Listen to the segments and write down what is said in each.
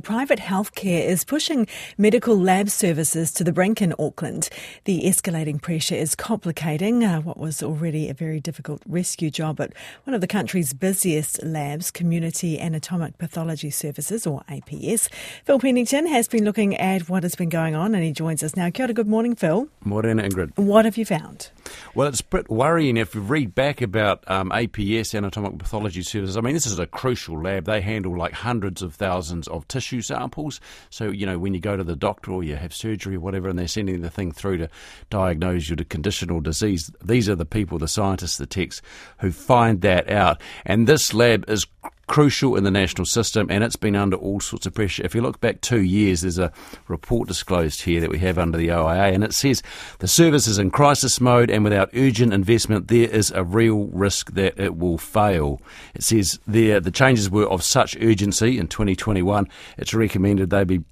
Private healthcare is pushing medical lab services to the brink in Auckland. The escalating pressure is complicating uh, what was already a very difficult rescue job at one of the country's busiest labs, Community Anatomic Pathology Services, or APS. Phil Pennington has been looking at what has been going on and he joins us now. Kia ora, good morning, Phil. Morning, Ingrid. What have you found? Well, it's a bit worrying if you read back about um, APS, Anatomic Pathology Services. I mean, this is a crucial lab. They handle like hundreds of thousands of tissue samples. So, you know, when you go to the doctor or you have surgery or whatever, and they're sending the thing through to diagnose your condition or disease, these are the people, the scientists, the techs, who find that out. And this lab is crucial in the national system and it's been under all sorts of pressure. If you look back two years, there's a report disclosed here that we have under the OIA and it says the service is in crisis mode and without urgent investment, there is a real risk that it will fail. It says there the changes were of such urgency in 2021, it's recommended they be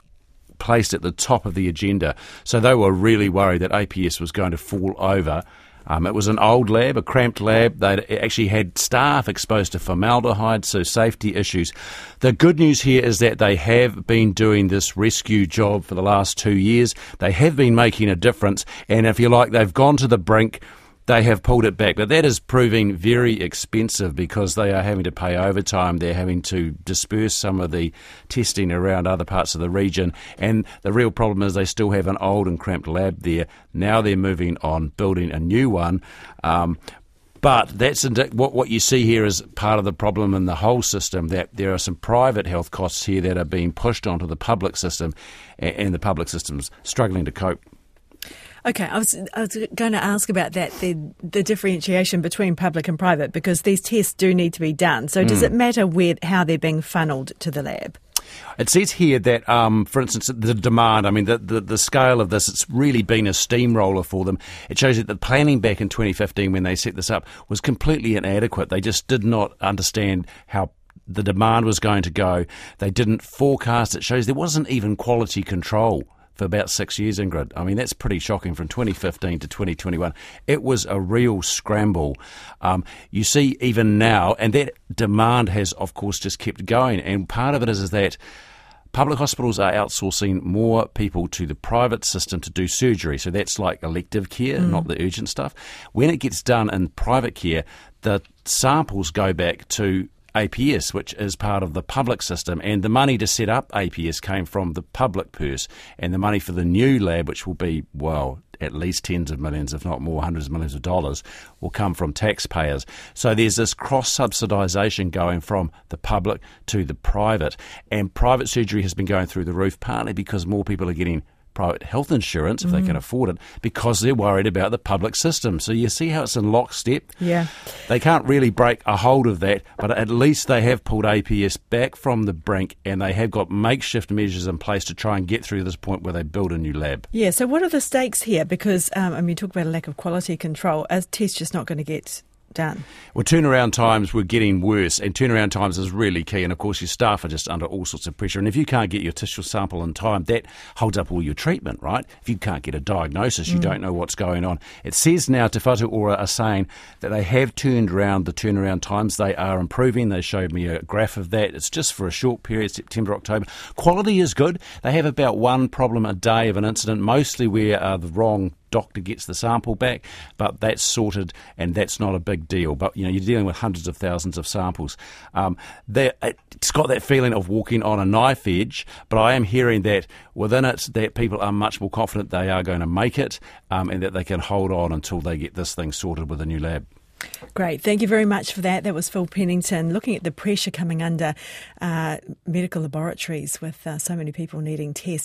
placed at the top of the agenda. So they were really worried that APS was going to fall over um, it was an old lab, a cramped lab. They actually had staff exposed to formaldehyde, so safety issues. The good news here is that they have been doing this rescue job for the last two years. They have been making a difference, and if you like, they've gone to the brink they have pulled it back. But that is proving very expensive because they are having to pay overtime. They're having to disperse some of the testing around other parts of the region. And the real problem is they still have an old and cramped lab there. Now they're moving on building a new one. Um, but that's what what you see here is part of the problem in the whole system. That there are some private health costs here that are being pushed onto the public system, and the public system's struggling to cope. Okay, I was, I was going to ask about that the the differentiation between public and private because these tests do need to be done. So, does mm. it matter where how they're being funneled to the lab? It says here that, um, for instance, the demand, I mean, the, the, the, scale of this, it's really been a steamroller for them. It shows that the planning back in 2015 when they set this up was completely inadequate. They just did not understand how the demand was going to go. They didn't forecast. It shows there wasn't even quality control for about six years, Ingrid. I mean, that's pretty shocking from 2015 to 2021. It was a real scramble. Um, you see, even now, and that demand has, of course, just kept going. And part of it is, is that public hospitals are outsourcing more people to the private system to do surgery. So that's like elective care, mm. not the urgent stuff. When it gets done in private care, the samples go back to APS, which is part of the public system. And the money to set up APS came from the public purse. And the money for the new lab, which will be, well, at least tens of millions, if not more, hundreds of millions of dollars, will come from taxpayers. So there's this cross subsidisation going from the public to the private. And private surgery has been going through the roof, partly because more people are getting private health insurance if mm. they can mm. afford it because they're worried about the public system. So you see how it's in lockstep. Yeah. They can't really break a hold of that, but at least they have pulled APS back from the brink and they have got makeshift measures in place to try and get through this point where they build a new lab. Yeah, so what are the stakes here? Because, um, I mean, you talk about a lack of quality control. A test just not going to get done? Well, turnaround times were getting worse, and turnaround times is really key. And of course, your staff are just under all sorts of pressure. And if you can't get your tissue sample in time, that holds up all your treatment, right? If you can't get a diagnosis, you mm. don't know what's going on. It says now Te Whatu Ora are saying that they have turned around the turnaround times. They are improving. They showed me a graph of that. It's just for a short period, September, October. Quality is good. They have about one problem a day of an incident, mostly where uh, the wrong doctor gets the sample back, but that's sorted and that's not a big deal. But you know, you're dealing with hundreds of thousands of samples. Um, it's got that feeling of walking on a knife edge, but I am hearing that within it that people are much more confident they are going to make it um, and that they can hold on until they get this thing sorted with a new lab. Great. Thank you very much for that. That was Phil Pennington looking at the pressure coming under uh, medical laboratories with uh, so many people needing tests.